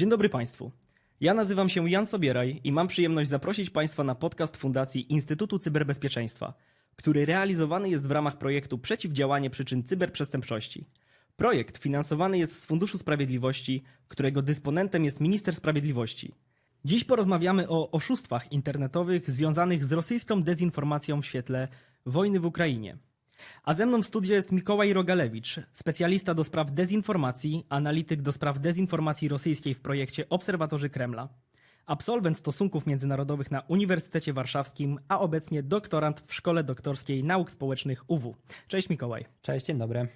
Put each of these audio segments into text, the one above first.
Dzień dobry Państwu. Ja nazywam się Jan Sobieraj i mam przyjemność zaprosić Państwa na podcast Fundacji Instytutu Cyberbezpieczeństwa, który realizowany jest w ramach projektu Przeciwdziałanie przyczyn cyberprzestępczości. Projekt finansowany jest z Funduszu Sprawiedliwości, którego dysponentem jest Minister Sprawiedliwości. Dziś porozmawiamy o oszustwach internetowych związanych z rosyjską dezinformacją w świetle wojny w Ukrainie. A ze mną w studio jest Mikołaj Rogalewicz, specjalista do spraw dezinformacji, analityk do spraw dezinformacji rosyjskiej w projekcie Obserwatorzy Kremla, absolwent stosunków międzynarodowych na Uniwersytecie Warszawskim, a obecnie doktorant w Szkole Doktorskiej Nauk Społecznych UW. Cześć Mikołaj. Cześć, dzień dobry.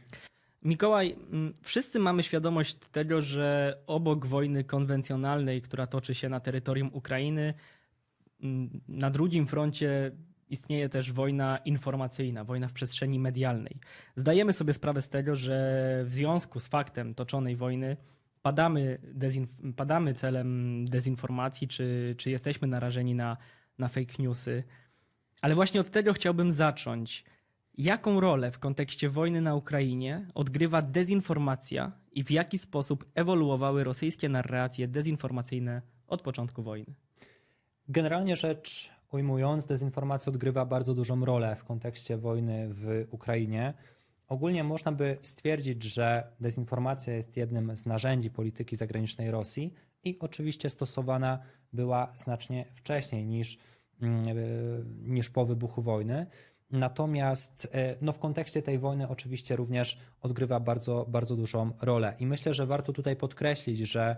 Mikołaj, mm, wszyscy mamy świadomość tego, że obok wojny konwencjonalnej, która toczy się na terytorium Ukrainy, mm, na drugim froncie istnieje też wojna informacyjna, wojna w przestrzeni medialnej. Zdajemy sobie sprawę z tego, że w związku z faktem toczonej wojny padamy, dezinf- padamy celem dezinformacji, czy, czy jesteśmy narażeni na, na fake newsy. Ale właśnie od tego chciałbym zacząć. Jaką rolę w kontekście wojny na Ukrainie odgrywa dezinformacja i w jaki sposób ewoluowały rosyjskie narracje dezinformacyjne od początku wojny? Generalnie rzecz ujmując, dezinformacja odgrywa bardzo dużą rolę w kontekście wojny w Ukrainie. Ogólnie można by stwierdzić, że dezinformacja jest jednym z narzędzi polityki zagranicznej Rosji i oczywiście stosowana była znacznie wcześniej niż, mm, e, niż po wybuchu wojny. Natomiast e, no w kontekście tej wojny oczywiście również odgrywa bardzo, bardzo dużą rolę. I myślę, że warto tutaj podkreślić, że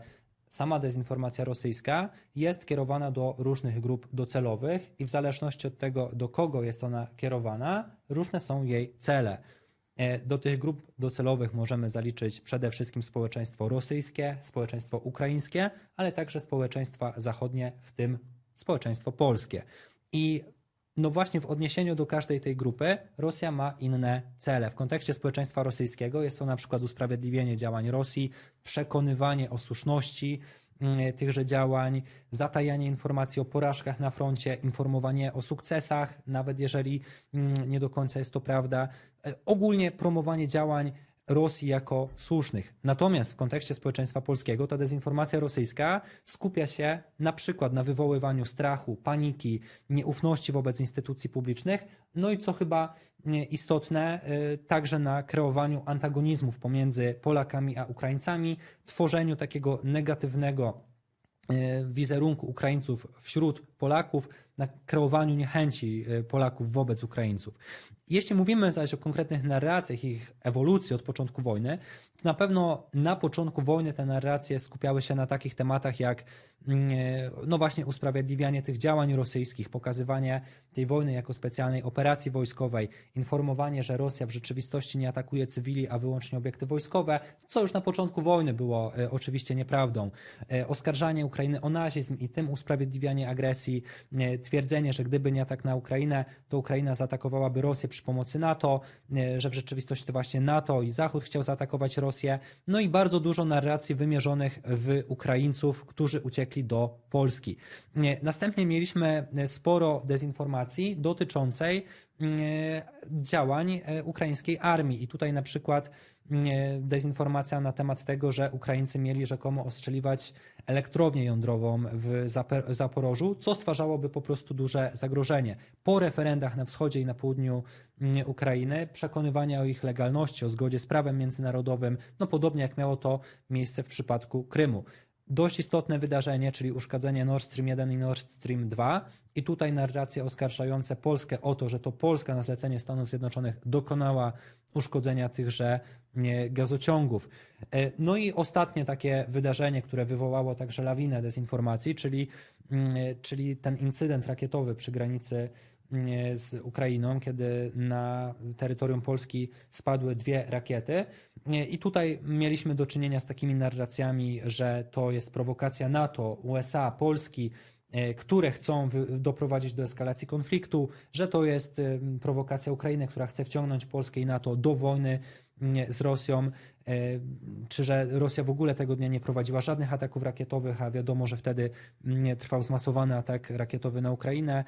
sama dezinformacja rosyjska jest kierowana do różnych grup docelowych i w zależności od tego, do kogo jest ona kierowana, różne są jej cele. E, do tych grup docelowych możemy zaliczyć przede wszystkim społeczeństwo rosyjskie, społeczeństwo ukraińskie, ale także społeczeństwa zachodnie, w tym społeczeństwo polskie. I no właśnie w odniesieniu do każdej tej grupy Rosja ma inne cele. W kontekście społeczeństwa rosyjskiego jest to na przykład usprawiedliwienie działań Rosji, przekonywanie o słuszności mm, tychże działań, zatajanie informacji o porażkach na froncie, informowanie o sukcesach, nawet jeżeli mm, nie do końca jest to prawda, e, ogólnie promowanie działań Rosji jako słusznych. Natomiast w kontekście społeczeństwa polskiego ta dezinformacja rosyjska skupia się na przykład na wywoływaniu strachu, paniki, nieufności wobec instytucji publicznych, no i co chyba istotne, y, także na kreowaniu antagonizmów pomiędzy Polakami a Ukraińcami, tworzeniu takiego negatywnego y, wizerunku Ukraińców wśród Polaków, na kreowaniu niechęci y, Polaków wobec Ukraińców. Jeśli mówimy zaś o konkretnych narracjach, ich ewolucji od początku wojny, to na pewno na początku wojny te narracje skupiały się na takich tematach jak mm, no właśnie usprawiedliwianie tych działań rosyjskich, pokazywanie tej wojny jako specjalnej operacji wojskowej, informowanie, że Rosja w rzeczywistości nie atakuje cywili, a wyłącznie obiekty wojskowe, co już na początku wojny było e, oczywiście nieprawdą. E, oskarżanie Ukrainy o nazizm i tym usprawiedliwianie agresji, e, twierdzenie, że gdyby nie atak na Ukrainę, to Ukraina zaatakowałaby Rosję przy pomocy NATO, e, że w rzeczywistości to właśnie NATO i Zachód chciał zaatakować Rosję, no i bardzo dużo narracji wymierzonych w Ukraińców, którzy uciekli do Polski. E, następnie mieliśmy sporo dezinformacji dotyczącej działań ukraińskiej armii i tutaj na przykład dezinformacja na temat tego, że Ukraińcy mieli rzekomo ostrzeliwać elektrownię jądrową w Zaporożu, co stwarzałoby po prostu duże zagrożenie. Po referendach na wschodzie i na południu mm, Ukrainy, przekonywania o ich legalności, o zgodzie z prawem międzynarodowym, no podobnie jak miało to miejsce w przypadku Krymu dość istotne wydarzenie, czyli uszkadzenie Nord Stream 1 i Nord Stream 2. I tutaj narracje oskarżające Polskę o to, że to Polska na zlecenie Stanów Zjednoczonych dokonała uszkodzenia tychże gazociągów. E, no i ostatnie takie wydarzenie, które wywołało także lawinę dezinformacji, czyli, mm, czyli ten incydent rakietowy przy granicy z Ukrainą, kiedy na terytorium Polski spadły dwie rakiety. E, I tutaj mieliśmy do czynienia z takimi narracjami, że to jest prowokacja NATO, USA, Polski, E, które chcą doprowadzić do eskalacji konfliktu, że to jest e, prowokacja Ukrainy, która chce wciągnąć Polskę i NATO do wojny z Rosją, e, czy że Rosja w ogóle tego dnia nie prowadziła żadnych ataków rakietowych, a wiadomo, że wtedy mm, trwał zmasowany atak rakietowy na Ukrainę,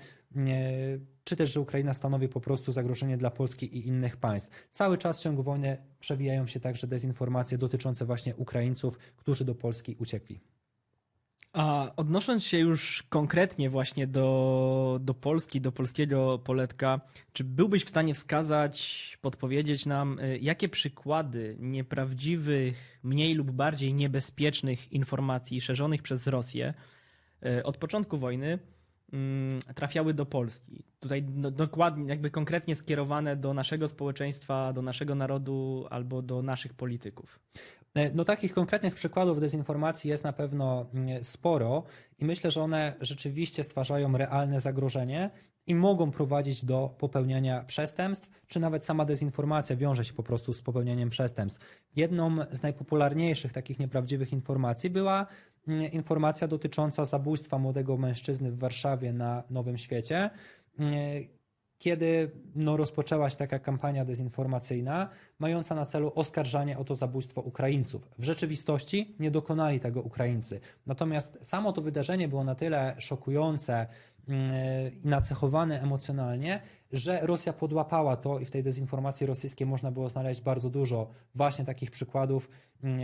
czy też, że Ukraina stanowi po prostu zagrożenie dla Polski i innych państw. Cały czas w ciągu wojny przewijają się także dezinformacje dotyczące właśnie Ukraińców, którzy do Polski uciekli. A odnosząc się już konkretnie właśnie do, do Polski, do polskiego poletka, czy byłbyś w stanie wskazać, podpowiedzieć nam, y, jakie przykłady nieprawdziwych, mniej lub bardziej niebezpiecznych informacji szerzonych przez Rosję y, od początku wojny mm, trafiały do Polski? Tutaj no, dokładnie, jakby konkretnie skierowane do naszego społeczeństwa, do naszego narodu albo do naszych polityków. E, no takich konkretnych przykładów dezinformacji jest na pewno mm, sporo i myślę, że one rzeczywiście stwarzają realne zagrożenie i mogą prowadzić do popełniania przestępstw, czy nawet sama dezinformacja wiąże się po prostu z popełnianiem przestępstw. Jedną z najpopularniejszych takich nieprawdziwych informacji była mm, informacja dotycząca zabójstwa młodego mężczyzny w Warszawie na Nowym Świecie mm, kiedy no, rozpoczęła się taka kampania dezinformacyjna, mająca na celu oskarżanie o to zabójstwo Ukraińców. W rzeczywistości nie dokonali tego Ukraińcy. Natomiast samo to wydarzenie było na tyle szokujące mm, i nacechowane emocjonalnie, że Rosja podłapała to i w tej dezinformacji rosyjskiej można było znaleźć bardzo dużo właśnie takich przykładów, mm,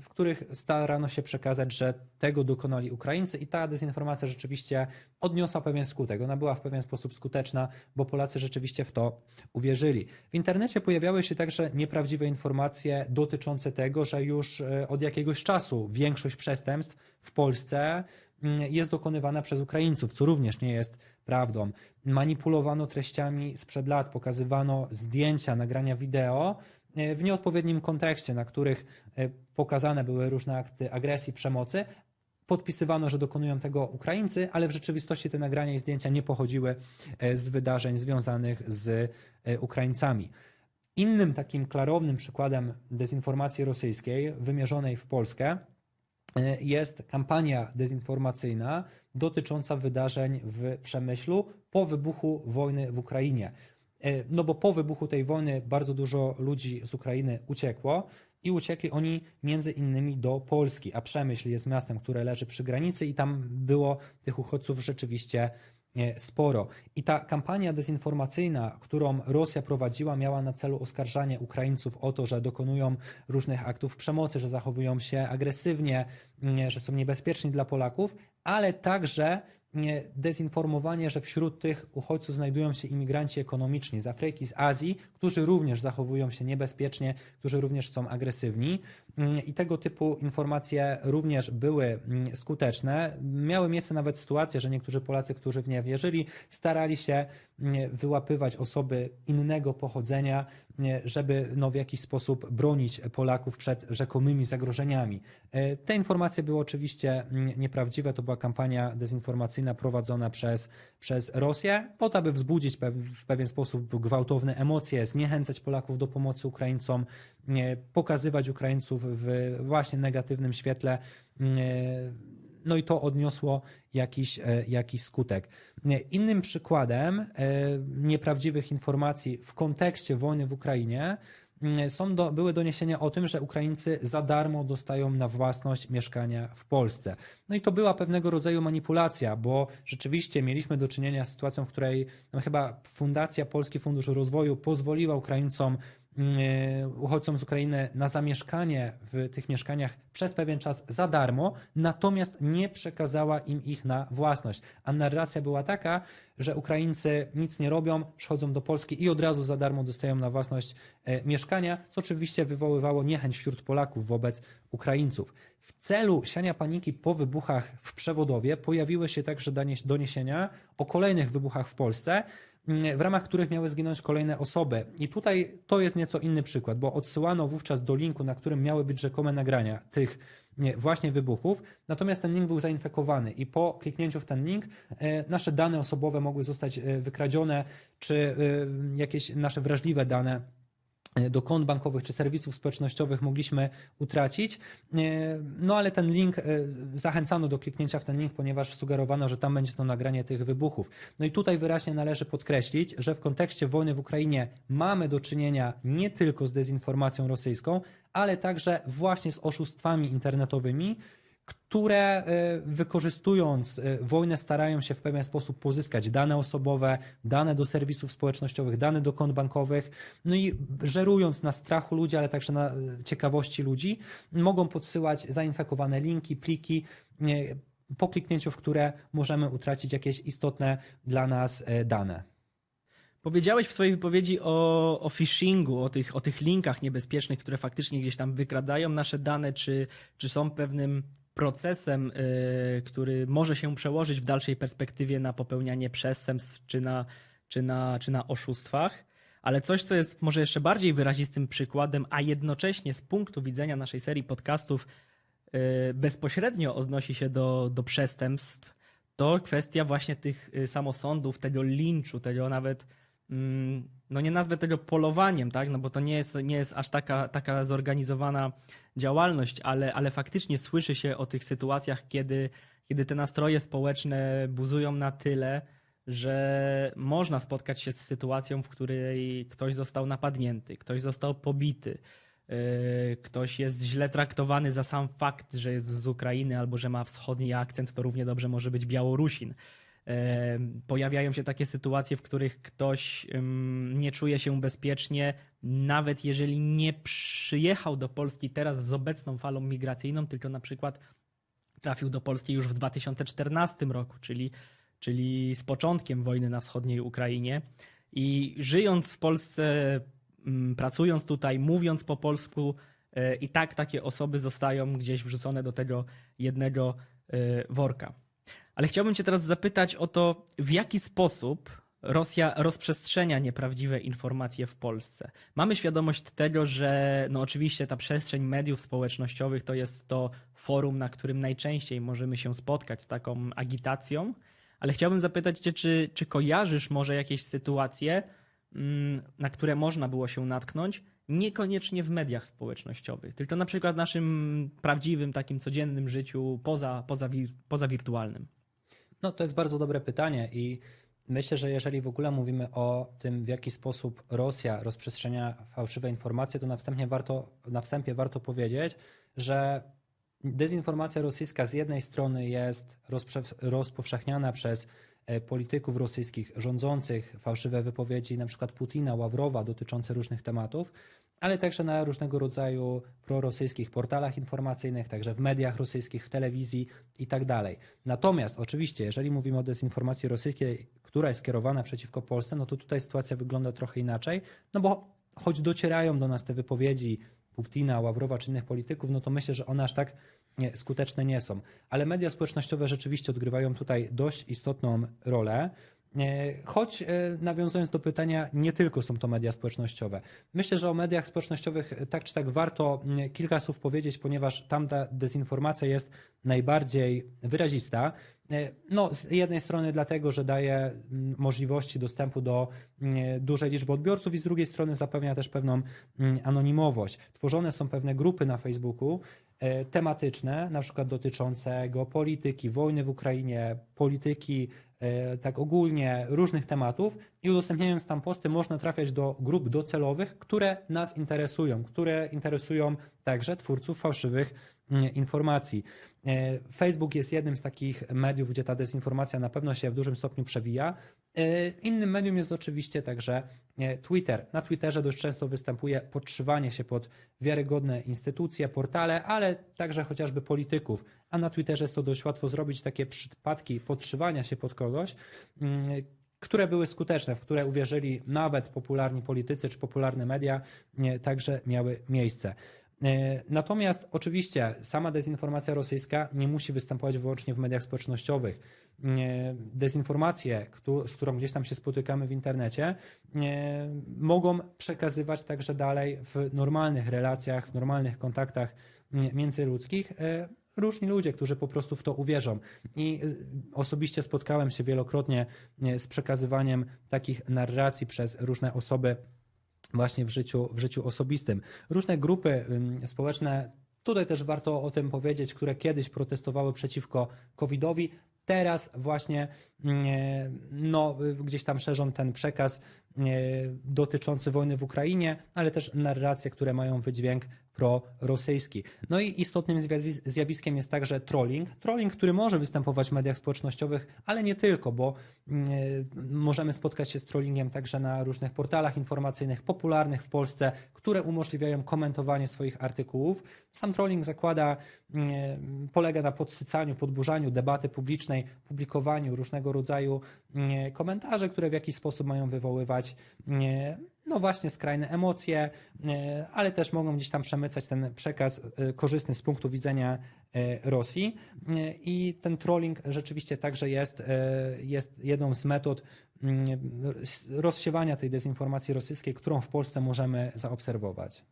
w których starano się przekazać, że tego dokonali Ukraińcy i ta dezinformacja rzeczywiście odniosła pewien skutek. Ona była w pewien sposób skuteczna, bo Polacy rzeczywiście w to uwierzyli. W internecie pojawiały się także nieprawdziwe informacje dotyczące tego, że już e, od jakiegoś czasu większość przestępstw w Polsce jest dokonywana przez Ukraińców, co również nie jest prawdą. Manipulowano treściami sprzed lat, pokazywano zdjęcia, nagrania wideo e, w nieodpowiednim kontekście, na których e, pokazane były różne akty agresji, przemocy. Podpisywano, że dokonują tego Ukraińcy, ale w rzeczywistości te nagrania i zdjęcia nie pochodziły z wydarzeń związanych z Ukraińcami. Innym takim klarownym przykładem dezinformacji rosyjskiej wymierzonej w Polskę e, jest kampania dezinformacyjna dotycząca wydarzeń w Przemyślu po wybuchu wojny w Ukrainie. E, no bo po wybuchu tej wojny bardzo dużo ludzi z Ukrainy uciekło i uciekli oni między innymi do Polski, a Przemyśl jest miastem, które leży przy granicy i tam było tych uchodźców rzeczywiście E, sporo. I ta kampania dezinformacyjna, którą Rosja prowadziła, miała na celu oskarżanie Ukraińców o to, że dokonują różnych aktów przemocy, że zachowują się agresywnie, że są niebezpieczni dla Polaków, ale także dezinformowanie, że wśród tych uchodźców znajdują się imigranci ekonomiczni z Afryki, z Azji, którzy również zachowują się niebezpiecznie, którzy również są agresywni. Mm, I tego typu informacje również były mm, skuteczne. Miały miejsce nawet sytuacje, że niektórzy Polacy, którzy w nie wierzyli, starali się mm, wyłapywać osoby innego pochodzenia, żeby no, w jakiś sposób bronić Polaków przed rzekomymi zagrożeniami. E, te informacje były oczywiście nieprawdziwe, to była kampania dezinformacyjna prowadzona przez, przez Rosję, po to, aby wzbudzić w pewien sposób gwałtowne emocje, zniechęcać Polaków do pomocy Ukraińcom, pokazywać Ukraińców w właśnie negatywnym świetle. No i to odniosło jakiś, e, jakiś skutek. Innym przykładem e, nieprawdziwych informacji w kontekście wojny w Ukrainie są do, były doniesienia o tym, że Ukraińcy za darmo dostają na własność mieszkania w Polsce. No i to była pewnego rodzaju manipulacja, bo rzeczywiście mieliśmy do czynienia z sytuacją, w której no chyba Fundacja Polski Fundusz Rozwoju pozwoliła Ukraińcom Mm, uchodźcom z Ukrainy na zamieszkanie w tych mieszkaniach przez pewien czas za darmo, natomiast nie przekazała im ich na własność. A narracja była taka, że Ukraińcy nic nie robią, przychodzą do Polski i od razu za darmo dostają na własność e, mieszkania, co oczywiście wywoływało niechęć wśród Polaków wobec Ukraińców. W celu siania paniki po wybuchach w Przewodowie pojawiły się także doniesienia o kolejnych wybuchach w Polsce, Mm, w ramach których miały zginąć kolejne osoby. I tutaj to jest nieco inny przykład, bo odsyłano wówczas do linku, na którym miały być rzekome nagrania tych właśnie wybuchów, natomiast ten link był zainfekowany i po kliknięciu w ten link e, nasze dane osobowe mogły zostać e, wykradzione, czy e, jakieś nasze wrażliwe dane do kont bankowych czy serwisów społecznościowych mogliśmy utracić. E, no ale ten link, e, zachęcano do kliknięcia w ten link, ponieważ sugerowano, że tam będzie to nagranie tych wybuchów. No i tutaj wyraźnie należy podkreślić, że w kontekście wojny w Ukrainie mamy do czynienia nie tylko z dezinformacją rosyjską, ale także właśnie z oszustwami internetowymi, które y, wykorzystując y, wojnę starają się w pewien sposób pozyskać. Dane osobowe, dane do serwisów społecznościowych, dane do kont bankowych, no i żerując na strachu ludzi, ale także na y, ciekawości ludzi, mogą podsyłać zainfekowane linki, pliki, po kliknięciu w które możemy utracić jakieś istotne dla nas e, dane. Powiedziałeś w swojej wypowiedzi o, o phishingu, o tych, o tych linkach niebezpiecznych, które faktycznie gdzieś tam wykradają nasze dane, czy, czy są pewnym procesem, y, który może się przełożyć w dalszej perspektywie na popełnianie przestępstw czy na, czy na, czy na oszustwach. Ale coś, co jest może jeszcze bardziej wyrazistym przykładem, a jednocześnie z punktu widzenia naszej serii podcastów y, bezpośrednio odnosi się do, do przestępstw, to kwestia właśnie tych y, samosądów, tego linczu, tego nawet no nie nazwę tego polowaniem, tak? no bo to nie jest, nie jest aż taka, taka zorganizowana działalność, ale, ale faktycznie słyszy się o tych sytuacjach, kiedy, kiedy te nastroje społeczne buzują na tyle, że można spotkać się z sytuacją, w której ktoś został napadnięty, ktoś został pobity, yy, ktoś jest źle traktowany za sam fakt, że jest z Ukrainy albo że ma wschodni akcent, to równie dobrze może być Białorusin. Pojawiają się takie sytuacje, w których ktoś nie czuje się bezpiecznie, nawet jeżeli nie przyjechał do Polski teraz z obecną falą migracyjną, tylko na przykład trafił do Polski już w 2014 roku, czyli, czyli z początkiem wojny na wschodniej Ukrainie. I żyjąc w Polsce, pracując tutaj, mówiąc po polsku, e, i tak takie osoby zostają gdzieś wrzucone do tego jednego e, worka. Ale chciałbym Cię teraz zapytać o to, w jaki sposób Rosja rozprzestrzenia nieprawdziwe informacje w Polsce. Mamy świadomość tego, że no oczywiście ta przestrzeń mediów społecznościowych to jest to forum, na którym najczęściej możemy się spotkać z taką agitacją, ale chciałbym zapytać Cię, czy, czy kojarzysz może jakieś sytuacje, mm, na które można było się natknąć, niekoniecznie w mediach społecznościowych, tylko na przykład w naszym prawdziwym, takim codziennym życiu poza, poza, poza wirtualnym. No to jest bardzo dobre pytanie i myślę, że jeżeli w ogóle mówimy o tym, w jaki sposób Rosja rozprzestrzenia fałszywe informacje, to na wstępie warto, na wstępie warto powiedzieć, że dezinformacja rosyjska z jednej strony jest rozpowszechniana przez e, polityków rosyjskich rządzących, fałszywe wypowiedzi przykład Putina, Ławrowa dotyczące różnych tematów, ale także na różnego rodzaju prorosyjskich portalach informacyjnych, także w mediach rosyjskich, w telewizji i tak dalej. Natomiast oczywiście, jeżeli mówimy o dezinformacji rosyjskiej, która jest skierowana przeciwko Polsce, no to tutaj sytuacja wygląda trochę inaczej, no bo choć docierają do nas te wypowiedzi Putina, Ławrowa czy innych polityków, no to myślę, że one aż tak skuteczne nie są. Ale media społecznościowe rzeczywiście odgrywają tutaj dość istotną rolę. E, Choć e, nawiązując do pytania, nie tylko są to media społecznościowe. Myślę, że o mediach społecznościowych tak czy tak warto kilka słów powiedzieć, ponieważ tam ta dezinformacja jest najbardziej wyrazista. E, No, z jednej strony dlatego, że daje możliwości dostępu do dużej liczby odbiorców i z drugiej strony zapewnia też pewną anonimowość. Tworzone są pewne grupy na Facebooku e, tematyczne, na przykład dotyczące geopolityki, wojny w Ukrainie, polityki, e, tak ogólnie różnych tematów i udostępniając tam posty można trafiać do grup docelowych, które nas interesują, które interesują także twórców fałszywych informacji. E, Facebook jest jednym z takich mediów, gdzie ta dezinformacja na pewno się w dużym stopniu przewija. E, Innym medium jest oczywiście także e, Twitter. Na Twitterze dość często występuje podszywanie się pod wiarygodne instytucje, portale, ale także chociażby polityków. A na Twitterze jest to dość łatwo zrobić takie przypadki podszywania się pod kogoś, mm, które były skuteczne, w które uwierzyli nawet popularni politycy czy popularne media, także miały miejsce. E, Natomiast oczywiście sama dezinformacja rosyjska nie musi występować wyłącznie w mediach społecznościowych. E, Dezinformacje, z którą gdzieś tam się spotykamy w internecie, e, mogą przekazywać także dalej w normalnych relacjach, w normalnych kontaktach międzyludzkich różni ludzie, którzy po prostu w to uwierzą. I osobiście spotkałem się wielokrotnie nie, z przekazywaniem takich narracji przez różne osoby właśnie w życiu, w życiu osobistym. Różne grupy społeczne, tutaj też warto o tym powiedzieć, które kiedyś protestowały przeciwko COVID-owi, teraz właśnie nie, no, y, gdzieś tam szerzą ten przekaz nie, dotyczący wojny w Ukrainie, ale też narracje, które mają wydźwięk prorosyjski. No i istotnym zjawiskiem jest także trolling. Trolling, który może występować w mediach społecznościowych, ale nie tylko, bo mm, możemy spotkać się z trollingiem także na różnych portalach informacyjnych popularnych w Polsce, które umożliwiają komentowanie swoich artykułów. Sam trolling zakłada, mm, polega na podsycaniu, podburzaniu debaty publicznej, publikowaniu różnego rodzaju mm, komentarzy, które w jakiś sposób mają wywoływać no właśnie skrajne emocje, e, ale też mogą gdzieś tam przemycać ten przekaz e, korzystny z punktu widzenia e, Rosji. I ten trolling rzeczywiście także jest, jest jedną z metod mm, rozsiewania tej dezinformacji rosyjskiej, którą w Polsce możemy zaobserwować.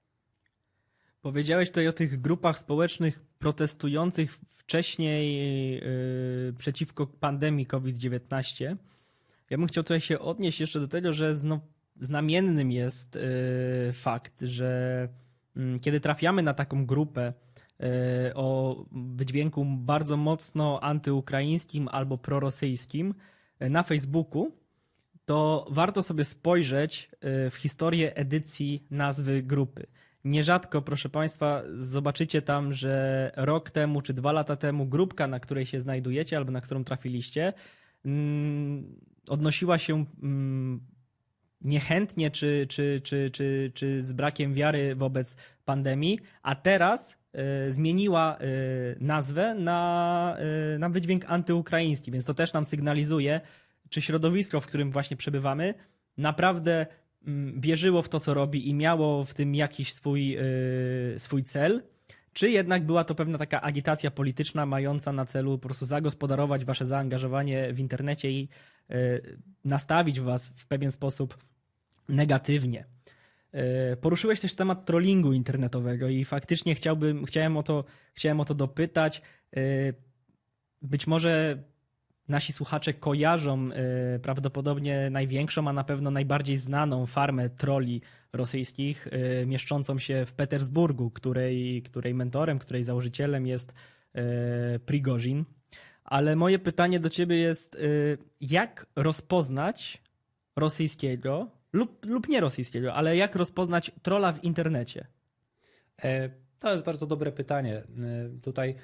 Powiedziałeś tutaj o tych grupach społecznych protestujących wcześniej przeciwko pandemii COVID-19. Ja bym chciał tutaj się odnieść jeszcze do tego, że znowu znamiennym jest y, fakt, że mm, kiedy trafiamy na taką grupę y, o wydźwięku bardzo mocno antyukraińskim albo prorosyjskim y, na Facebooku, to warto sobie spojrzeć w historię edycji nazwy grupy. Nierzadko, proszę Państwa, zobaczycie tam, że rok temu czy dwa lata temu grupka, na której się znajdujecie albo na którą trafiliście, mm, odnosiła się mm, niechętnie czy, czy, czy, czy, czy z brakiem wiary wobec pandemii, a teraz y, zmieniła y, nazwę na, y, na wydźwięk antyukraiński, więc to też nam sygnalizuje, czy środowisko, w którym właśnie przebywamy, naprawdę mm, wierzyło w to, co robi i miało w tym jakiś swój, swój cel, czy jednak była to pewna taka agitacja polityczna mająca na celu po prostu zagospodarować wasze zaangażowanie w internecie i nastawić was w pewien sposób negatywnie. E, poruszyłeś też temat trollingu internetowego i faktycznie chciałbym, chciałem, o to, chciałem o to dopytać. E, być może nasi słuchacze kojarzą e, prawdopodobnie największą, a na pewno najbardziej znaną farmę troli rosyjskich, mieszczącą się w Petersburgu, której, której mentorem, której założycielem jest Prigozhin. Ale moje pytanie do ciebie jest, jak rozpoznać rosyjskiego lub, lub nie rosyjskiego, ale jak rozpoznać trola w internecie? E, to jest bardzo dobre pytanie. E, tutaj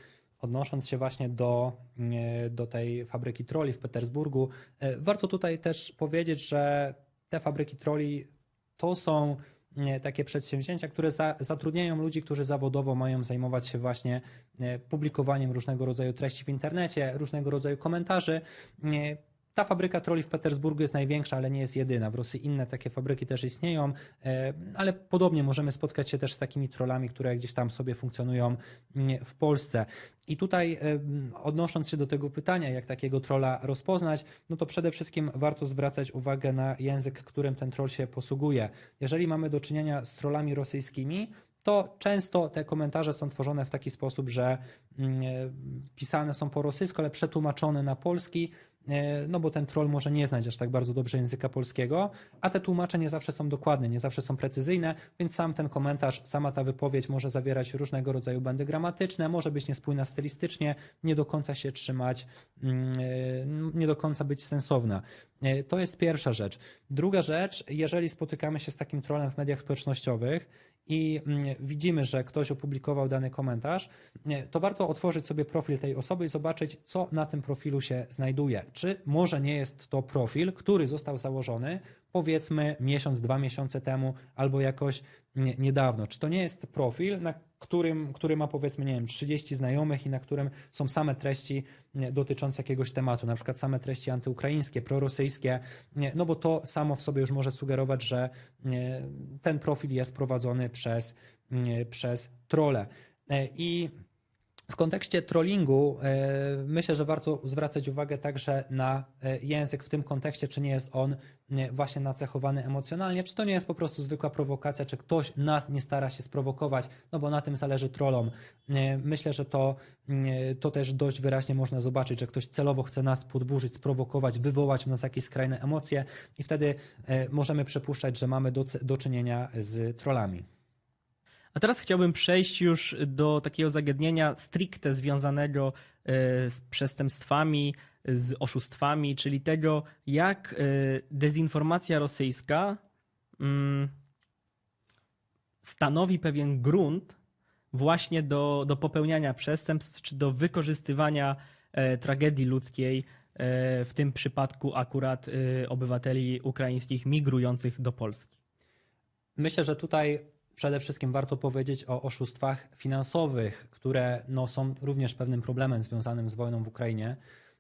odnosząc się właśnie do, e, do tej fabryki troli w Petersburgu, warto tutaj też powiedzieć, że te fabryki troli to są takie przedsięwzięcia, które za, zatrudniają ludzi, którzy zawodowo mają zajmować się właśnie publikowaniem różnego rodzaju treści w internecie, różnego rodzaju komentarzy. Ta fabryka troli w Petersburgu jest największa, ale nie jest jedyna. W Rosji inne takie fabryki też istnieją, e, ale podobnie możemy spotkać się też z takimi trollami, które gdzieś tam sobie funkcjonują mm, w Polsce. I tutaj e, odnosząc się do tego pytania, jak takiego trolla rozpoznać, no to przede wszystkim warto zwracać uwagę na język, którym ten troll się posługuje. Jeżeli mamy do czynienia z trollami rosyjskimi, to często te komentarze są tworzone w taki sposób, że mm, e, pisane są po rosyjsku, ale przetłumaczone na polski, no bo ten troll może nie znać aż tak bardzo dobrze języka polskiego, a te tłumacze nie zawsze są dokładne, nie zawsze są precyzyjne, więc sam ten komentarz, sama ta wypowiedź może zawierać różnego rodzaju błędy gramatyczne, może być niespójna stylistycznie, nie do końca się trzymać, mm, e, nie do końca być sensowna. To jest pierwsza rzecz. Druga rzecz, jeżeli spotykamy się z takim trollem w mediach społecznościowych i mm, widzimy, że ktoś opublikował dany komentarz, to warto otworzyć sobie profil tej osoby i zobaczyć, co na tym profilu się znajduje. Czy może nie jest to profil, który został założony powiedzmy miesiąc, dwa miesiące temu albo jakoś niedawno. Czy to nie jest profil, na którym, który ma powiedzmy, nie wiem, 30 znajomych i na którym są same treści dotyczące jakiegoś tematu, na przykład same treści antyukraińskie, prorosyjskie, no bo to samo w sobie już może sugerować, że ten profil jest prowadzony przez, przez trole. I w kontekście trollingu e, myślę, że warto zwracać uwagę także na e, język w tym kontekście, czy nie jest on e, właśnie nacechowany emocjonalnie, czy to nie jest po prostu zwykła prowokacja, czy ktoś nas nie stara się sprowokować, no bo na tym zależy trollom. Myślę, że to, to też dość wyraźnie można zobaczyć, że ktoś celowo chce nas podburzyć, sprowokować, wywołać w nas jakieś skrajne emocje i wtedy możemy przypuszczać, że mamy do, do czynienia z trollami. A teraz chciałbym przejść już do takiego zagadnienia stricte związanego e, z przestępstwami, z oszustwami, czyli tego, jak e, dezinformacja rosyjska mm, stanowi pewien grunt właśnie do, do popełniania przestępstw czy do wykorzystywania e, tragedii ludzkiej, w tym przypadku akurat obywateli ukraińskich migrujących do Polski. Myślę, że tutaj przede wszystkim warto powiedzieć o oszustwach finansowych, które no, są również pewnym problemem związanym z wojną w Ukrainie.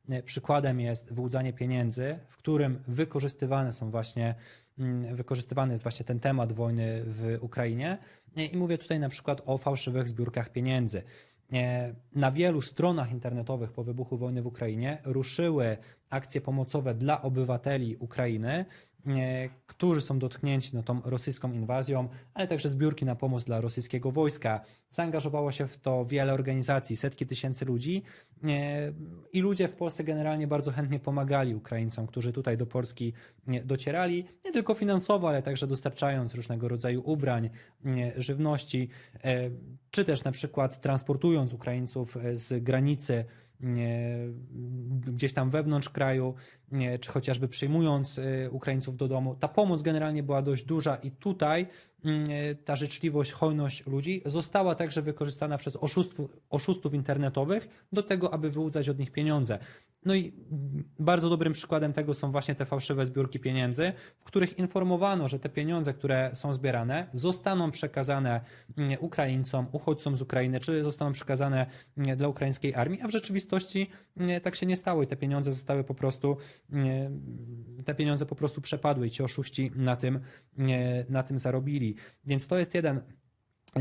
E, Przykładem jest wyłudzanie pieniędzy, w którym wykorzystywane są właśnie, mm, wykorzystywany jest właśnie ten temat wojny w Ukrainie. E, I mówię tutaj na przykład o fałszywych zbiórkach pieniędzy. E, Na wielu stronach internetowych po wybuchu wojny w Ukrainie ruszyły akcje pomocowe dla obywateli Ukrainy, którzy są dotknięci no, tą rosyjską inwazją, ale także zbiórki na pomoc dla rosyjskiego wojska. Zaangażowało się w to wiele organizacji, setki tysięcy ludzi e, i ludzie w Polsce generalnie bardzo chętnie pomagali Ukraińcom, którzy tutaj do Polski e, docierali, nie tylko finansowo, ale także dostarczając różnego rodzaju ubrań, e, żywności, e, czy też na przykład transportując Ukraińców e, z granicy gdzieś tam wewnątrz kraju, czy chociażby przyjmując y, Ukraińców do domu. Ta pomoc generalnie była dość duża i tutaj mm, y, ta życzliwość, hojność ludzi została także wykorzystana przez oszustw, oszustów internetowych do tego, aby wyłudzać od nich pieniądze. No i bardzo dobrym przykładem tego są właśnie te fałszywe zbiórki pieniędzy, w których informowano, że te pieniądze, które są zbierane, zostaną przekazane mm, Ukraińcom, uchodźcom z Ukrainy, czy zostaną przekazane mm, dla ukraińskiej armii, a w rzeczywistości mm, tak się nie stało i te pieniądze zostały po prostu, te pieniądze po prostu przepadły i ci oszuści na tym, na tym zarobili. Więc to jest jeden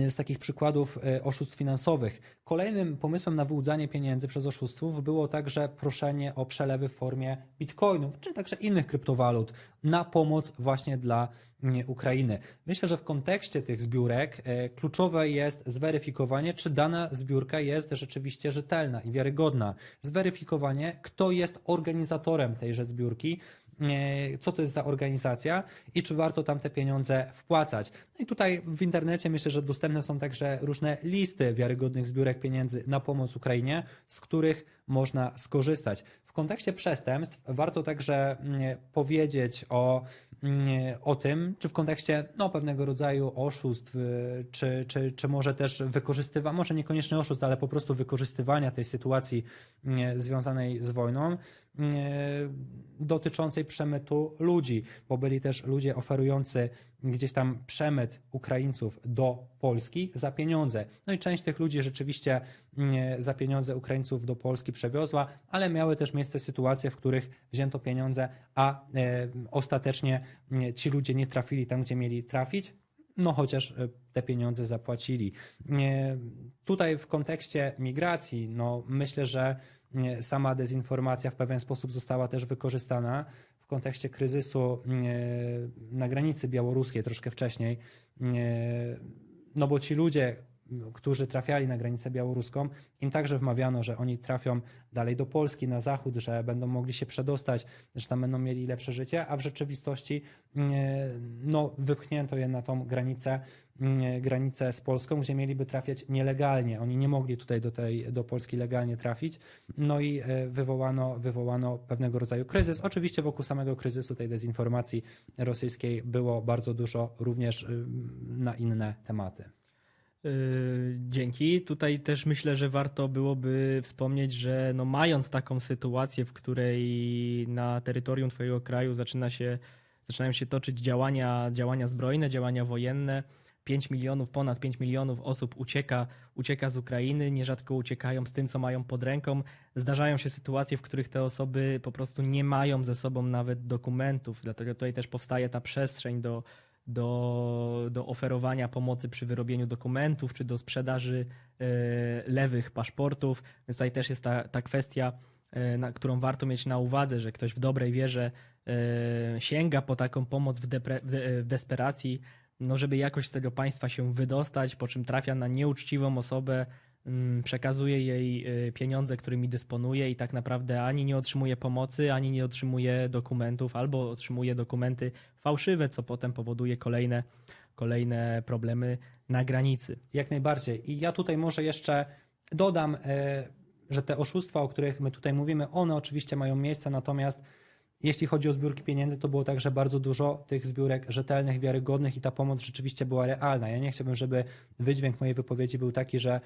z takich przykładów e, oszustw finansowych. Kolejnym pomysłem na wyłudzanie pieniędzy przez oszustów było także proszenie o przelewy w formie bitcoinów, czy także innych kryptowalut na pomoc właśnie dla mm, Ukrainy. Myślę, że w kontekście tych zbiórek e, kluczowe jest zweryfikowanie, czy dana zbiórka jest rzeczywiście rzetelna i wiarygodna. Zweryfikowanie, kto jest organizatorem tejże zbiórki, co to jest za organizacja i czy warto tam te pieniądze wpłacać. No i tutaj w internecie myślę, że dostępne są także różne listy wiarygodnych zbiórek pieniędzy na pomoc Ukrainie, z których można skorzystać. W kontekście przestępstw warto także mm, powiedzieć o, o tym, czy w kontekście no, pewnego rodzaju oszustw, y, czy, czy, czy może też wykorzystywania, może niekoniecznie oszustw, ale po prostu wykorzystywania tej sytuacji mm, związanej z wojną mm, dotyczącej przemytu ludzi, bo byli też ludzie oferujący gdzieś tam przemyt Ukraińców do Polski za pieniądze. No i część tych ludzi rzeczywiście mm, za pieniądze Ukraińców do Polski przewiozła, ale miały też miejsce sytuacje, w których wzięto pieniądze, a e, ostatecznie mm, ci ludzie nie trafili tam, gdzie mieli trafić. No chociaż e, te pieniądze zapłacili. Tutaj w kontekście migracji, no myślę, że nie, sama dezinformacja w pewien sposób została też wykorzystana w kontekście kryzysu nie, na granicy białoruskiej troszkę wcześniej. Nie, No bo ci ludzie, którzy trafiali na granicę białoruską, im także wmawiano, że oni trafią dalej do Polski, na zachód, że będą mogli się przedostać, że tam będą mieli lepsze życie, a w rzeczywistości nie, no, wypchnięto je na tą granicę, nie, granicę z Polską, gdzie mieliby trafiać nielegalnie. Oni nie mogli tutaj do, tej, do Polski legalnie trafić. No i e, wywołano, wywołano pewnego rodzaju kryzys. Oczywiście wokół samego kryzysu tej dezinformacji rosyjskiej było bardzo dużo również y, na inne tematy. Yy, Dzięki. Tutaj też myślę, że warto byłoby wspomnieć, że no mając taką sytuację, w której na terytorium Twojego kraju zaczyna się, zaczynają się toczyć działania, działania zbrojne, działania wojenne, 5 milionów, ponad 5 milionów osób ucieka, ucieka z Ukrainy, nierzadko uciekają z tym, co mają pod ręką. Zdarzają się sytuacje, w których te osoby po prostu nie mają ze sobą nawet dokumentów, dlatego tutaj też powstaje ta przestrzeń do, do, do oferowania pomocy przy wyrobieniu dokumentów, czy do sprzedaży e, lewych paszportów. Więc tutaj też jest ta, ta kwestia, e, na, którą warto mieć na uwadze, że ktoś w dobrej wierze e, sięga po taką pomoc w, depre, w, de- w desperacji, no żeby jakoś z tego państwa się wydostać, po czym trafia na nieuczciwą osobę, przekazuje jej e, pieniądze, którymi dysponuje i tak naprawdę ani nie otrzymuje pomocy, ani nie otrzymuje dokumentów, albo otrzymuje dokumenty fałszywe, co potem powoduje kolejne, kolejne problemy na granicy. Jak najbardziej. I ja tutaj może jeszcze dodam, e, że te oszustwa, o których my tutaj mówimy, one oczywiście mają miejsce, natomiast jeśli chodzi o zbiórki pieniędzy, to było także bardzo dużo tych zbiórek rzetelnych, wiarygodnych i ta pomoc rzeczywiście była realna. Ja nie chciałbym, żeby wydźwięk mojej wypowiedzi był taki, że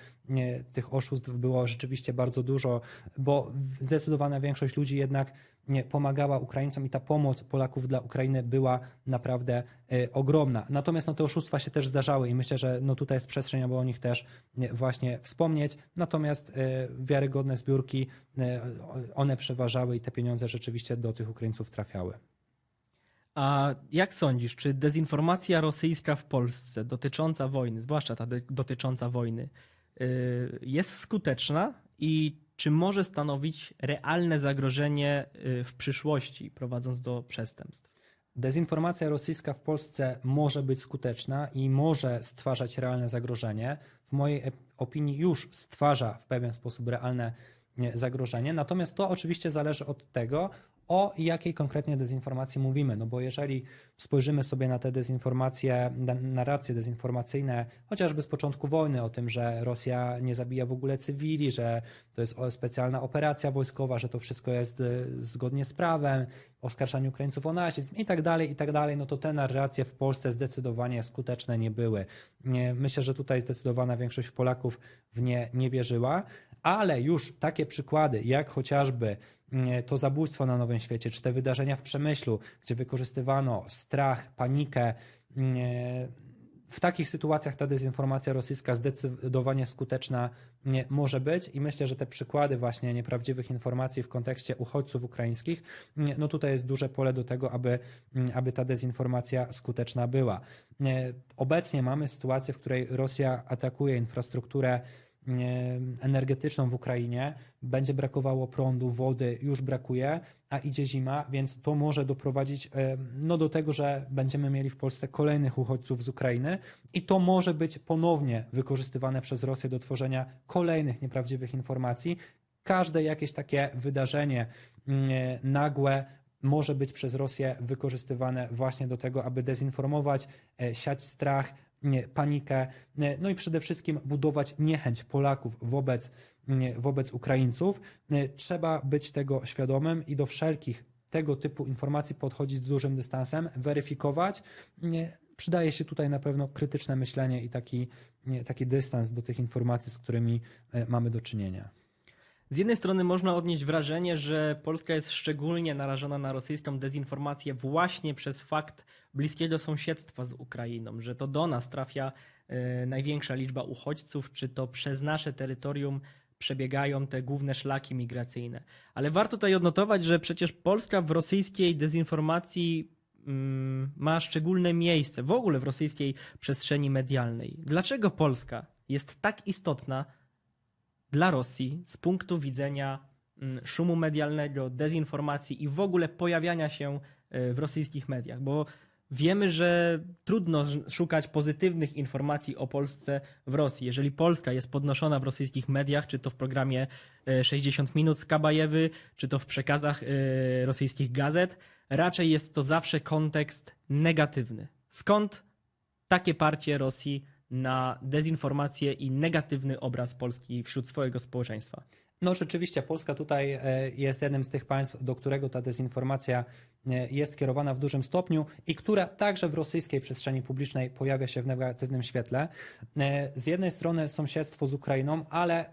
tych oszustw było rzeczywiście bardzo dużo, bo zdecydowana większość ludzi jednak nie pomagała Ukraińcom i ta pomoc Polaków dla Ukrainy była naprawdę y, ogromna. Natomiast no, te oszustwa się też zdarzały i myślę, że no, tutaj jest przestrzeń, aby o nich też y, właśnie wspomnieć. Natomiast y, wiarygodne zbiórki, one przeważały i te pieniądze rzeczywiście do tych Ukraińców trafiały. A jak sądzisz, czy dezinformacja rosyjska w Polsce dotycząca wojny, zwłaszcza ta dotycząca wojny, jest skuteczna i czy może stanowić realne zagrożenie y, w przyszłości, prowadząc do przestępstw? Dezinformacja rosyjska w Polsce może być skuteczna i może stwarzać realne zagrożenie. W mojej opinii już stwarza w pewien sposób realne nie, zagrożenie. Natomiast to oczywiście zależy od tego, o jakiej konkretnie dezinformacji mówimy. No bo jeżeli spojrzymy sobie na te dezinformacje, na- narracje dezinformacyjne, chociażby z początku wojny, o tym, że Rosja nie zabija w ogóle cywili, że to jest specjalna operacja wojskowa, że to wszystko jest y, zgodnie z prawem, oskarżaniu Ukraińców o nazizm i tak dalej, i tak dalej, no to te narracje w Polsce zdecydowanie skuteczne nie były. Myślę, że tutaj zdecydowana większość Polaków w nie nie wierzyła, ale już takie przykłady, jak chociażby to zabójstwo na Nowym Świecie, czy te wydarzenia w Przemyślu, gdzie wykorzystywano strach, panikę, mm, w takich sytuacjach ta dezinformacja rosyjska zdecydowanie skuteczna nie może być i myślę, że te przykłady właśnie nieprawdziwych informacji w kontekście uchodźców ukraińskich, nie, no tutaj jest duże pole do tego, aby, mm, aby ta dezinformacja skuteczna była. Nie, Obecnie mamy sytuację, w której Rosja atakuje infrastrukturę energetyczną w Ukrainie, będzie brakowało prądu, wody, już brakuje, a idzie zima, więc to może doprowadzić e, no, do tego, że będziemy mieli w Polsce kolejnych uchodźców z Ukrainy i to może być ponownie wykorzystywane przez Rosję do tworzenia kolejnych nieprawdziwych informacji. Każde jakieś takie wydarzenie e, nagłe może być przez Rosję wykorzystywane właśnie do tego, aby dezinformować, e, siać strach, panikę, no i przede wszystkim budować niechęć Polaków wobec, wobec Ukraińców. Trzeba być tego świadomym i do wszelkich tego typu informacji podchodzić z dużym dystansem, weryfikować. Przydaje się tutaj na pewno krytyczne myślenie i taki, taki dystans do tych informacji, z którymi e, mamy do czynienia. Z jednej strony można odnieść wrażenie, że Polska jest szczególnie narażona na rosyjską dezinformację właśnie przez fakt bliskiego sąsiedztwa z Ukrainą, że to do nas trafia e, największa liczba uchodźców, czy to przez nasze terytorium przebiegają te główne szlaki migracyjne. Ale warto tutaj odnotować, że przecież Polska w rosyjskiej dezinformacji mm, ma szczególne miejsce w ogóle w rosyjskiej przestrzeni medialnej. Dlaczego Polska jest tak istotna dla Rosji z punktu widzenia mm, szumu medialnego, dezinformacji i w ogóle pojawiania się y, w rosyjskich mediach, bo wiemy, że trudno szukać pozytywnych informacji o Polsce w Rosji. Jeżeli Polska jest podnoszona w rosyjskich mediach, czy to w programie y, 60 minut z Kabajewy, czy to w przekazach y, rosyjskich gazet, raczej jest to zawsze kontekst negatywny. Skąd takie parcie Rosji na dezinformację i negatywny obraz Polski wśród swojego społeczeństwa. No rzeczywiście, Polska tutaj e, jest jednym z tych państw, do którego ta dezinformacja e, jest kierowana w dużym stopniu i która także w rosyjskiej przestrzeni publicznej pojawia się w negatywnym świetle. E, Z jednej strony sąsiedztwo z Ukrainą, ale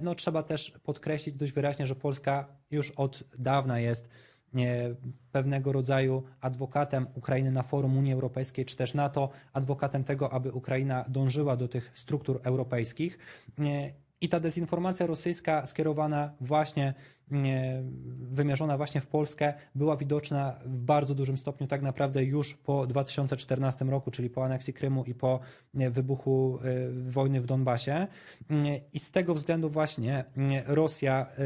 no, trzeba też podkreślić dość wyraźnie, że Polska już od dawna jest pewnego rodzaju adwokatem Ukrainy na forum Unii Europejskiej czy też NATO, adwokatem tego, aby Ukraina dążyła do tych struktur europejskich. E, I ta dezinformacja rosyjska skierowana właśnie, e, wymierzona właśnie w Polskę, była widoczna w bardzo dużym stopniu tak naprawdę już po 2014 roku, czyli po aneksji Krymu i po e, wybuchu e, wojny w Donbasie. E, I z tego względu właśnie e, Rosja e,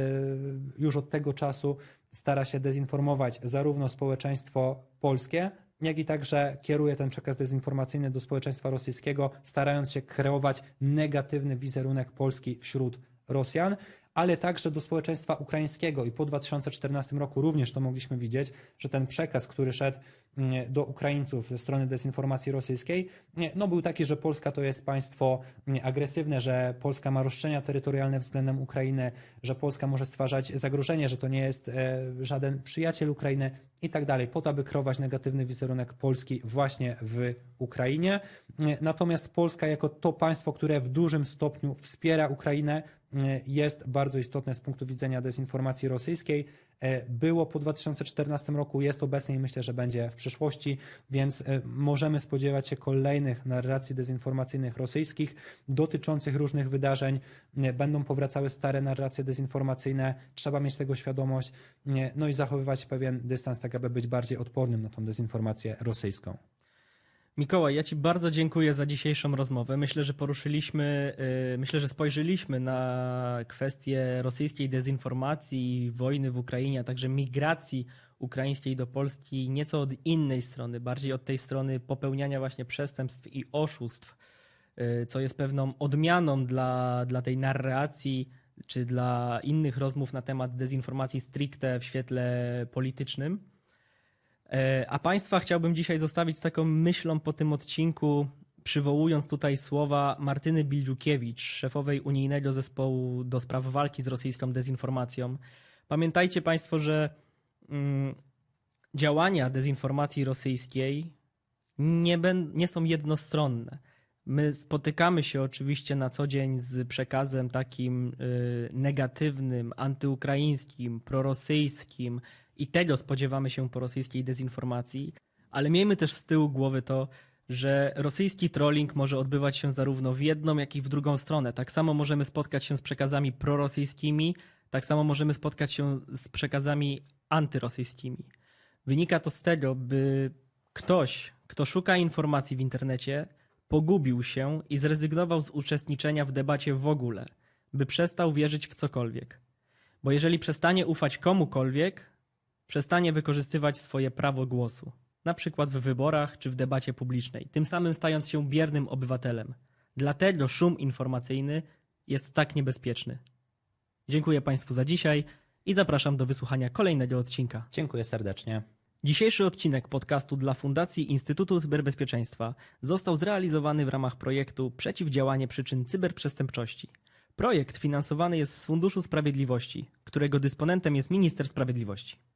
już od tego czasu stara się dezinformować zarówno społeczeństwo polskie, jak i także kieruje ten przekaz dezinformacyjny do społeczeństwa rosyjskiego, starając się kreować negatywny wizerunek Polski wśród Rosjan. Ale także do społeczeństwa ukraińskiego. I po 2014 roku również to mogliśmy widzieć, że ten przekaz, który szedł mm, do Ukraińców ze strony dezinformacji rosyjskiej, nie, no był taki, że Polska to jest państwo mm, agresywne, że Polska ma roszczenia terytorialne względem Ukrainy, że Polska może stwarzać zagrożenie, że to nie jest e, żaden przyjaciel Ukrainy i tak dalej, po to, aby kreować negatywny wizerunek Polski właśnie w Ukrainie. Natomiast Polska jako to państwo, które w dużym stopniu wspiera Ukrainę, jest bardzo istotne z punktu widzenia dezinformacji rosyjskiej. E, Było po 2014 roku, jest obecnie i myślę, że będzie w przyszłości, więc e, możemy spodziewać się kolejnych narracji dezinformacyjnych rosyjskich dotyczących różnych wydarzeń. E, Będą powracały stare narracje dezinformacyjne, trzeba mieć tego świadomość, no i zachowywać pewien dystans, tak aby być bardziej odpornym na tą dezinformację rosyjską. Mikołaj, ja Ci bardzo dziękuję za dzisiejszą rozmowę. Myślę, że poruszyliśmy, yy, myślę, że spojrzeliśmy na kwestię rosyjskiej dezinformacji, wojny w Ukrainie, a także migracji ukraińskiej do Polski nieco od innej strony, bardziej od tej strony popełniania właśnie przestępstw i oszustw, yy, co jest pewną odmianą dla, dla tej narracji czy dla innych rozmów na temat dezinformacji stricte w świetle politycznym. E, A Państwa chciałbym dzisiaj zostawić z taką myślą po tym odcinku, przywołując tutaj słowa Martyny Bildziukiewicz, szefowej unijnego zespołu do spraw walki z rosyjską dezinformacją. Pamiętajcie Państwo, że mm, działania dezinformacji rosyjskiej nie, nie są jednostronne. My spotykamy się oczywiście na co dzień z przekazem takim y, negatywnym, antyukraińskim, prorosyjskim i tego spodziewamy się po rosyjskiej dezinformacji, ale miejmy też z tyłu głowy to, że rosyjski trolling może odbywać się zarówno w jedną, jak i w drugą stronę. Tak samo możemy spotkać się z przekazami prorosyjskimi, tak samo możemy spotkać się z przekazami antyrosyjskimi. Wynika to z tego, by ktoś, kto szuka informacji w internecie, pogubił się i zrezygnował z uczestniczenia w debacie w ogóle, by przestał wierzyć w cokolwiek. Bo jeżeli przestanie ufać komukolwiek, przestanie wykorzystywać swoje prawo głosu, na przykład w wyborach czy w debacie publicznej, tym samym stając się biernym obywatelem. Dlatego szum informacyjny jest tak niebezpieczny. Dziękuję Państwu za dzisiaj i zapraszam do wysłuchania kolejnego odcinka. Dziękuję serdecznie. Dzisiejszy odcinek podcastu dla Fundacji Instytutu Cyberbezpieczeństwa został zrealizowany w ramach projektu Przeciwdziałanie przyczyn cyberprzestępczości. Projekt finansowany jest z Funduszu Sprawiedliwości, którego dysponentem jest Minister Sprawiedliwości.